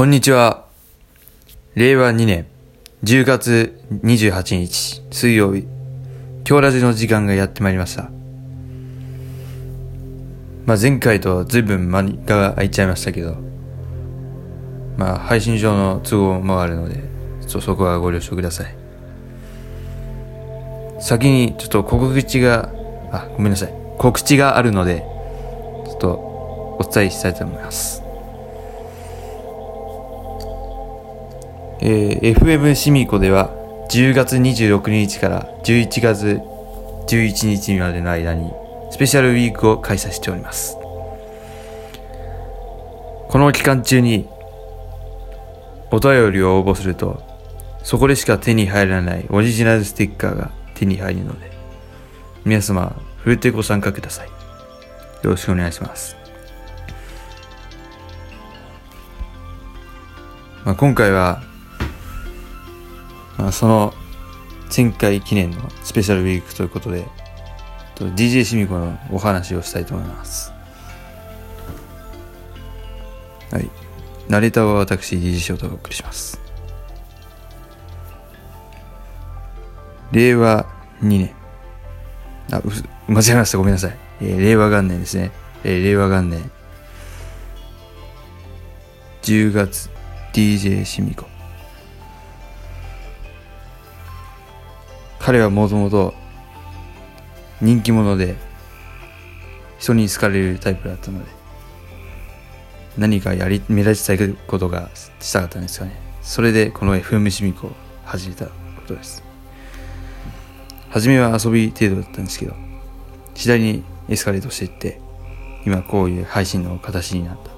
こんにちは。令和2年10月28日水曜日、今日ラジの時間がやってまいりました。まあ前回と随分間が空いちゃいましたけど、まあ配信上の都合もあるので、ちょっとそこはご了承ください。先にちょっと告知が、あ、ごめんなさい。告知があるので、ちょっとお伝えしたいと思います。えー FM シミコでは10月26日から11月11日までの間にスペシャルウィークを開催しております。この期間中にお便りを応募するとそこでしか手に入らないオリジナルステッカーが手に入るので皆様ふるってご参加ください。よろしくお願いします。まあ、今回は、その前回記念のスペシャルウィークということで、DJ シミコのお話をしたいと思います。はい。ナレーターは私、DJ 翔太がお送りします。令和2年。あ、う間違えました。ごめんなさい。えー令和元年ですね。えー令和元年。10月、DJ シミコ。彼はもともと人気者で人に好かれるタイプだったので何かやり目立ちたいことがしたかったんですよね。それでこの FM シミコを始めたことです。初めは遊び程度だったんですけど次第にエスカレートしていって今こういう配信の形になった。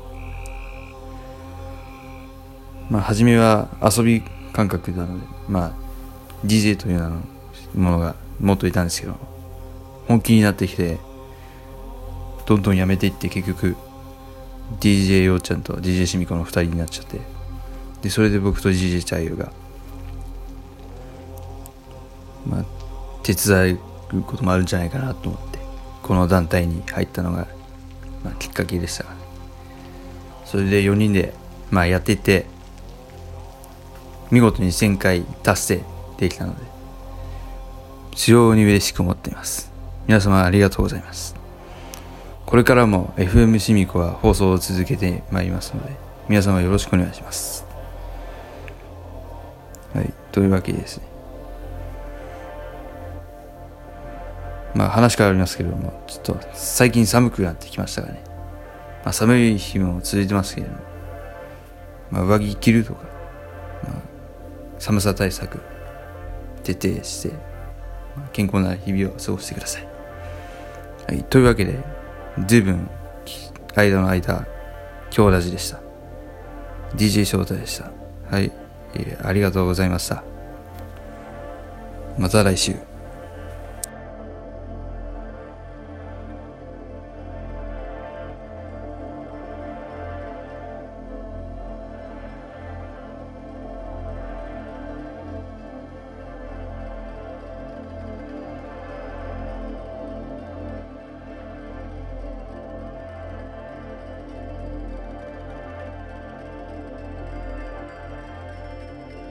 まあ初めは遊び感覚なのでまあ DJ という名のものがもっといたんですけど本気になってきてどんどんやめていって結局 DJ ようちゃんと DJ しみこの2人になっちゃってでそれで僕と DJ チャイユがまあ手伝うこともあるんじゃないかなと思ってこの団体に入ったのが、まあ、きっかけでしたから。それで4人で、まあ、やっていって見事に1000回達成できたので非常に嬉しく思っています。皆様ありがとうございます。これからも FM シミコは放送を続けてまいりますので皆様よろしくお願いします。はいというわけですね。まあ話変わりますけれどもちょっと最近寒くなってきましたがね、まあ、寒い日も続いてますけれども、まあ、上着着るとか、まあ、寒さ対策徹底して健康な日々を過ごしてください。はい、というわけで、随分間の間、今日ラジでした。DJ 翔太でした。はい、えーありがとうございました。また来週。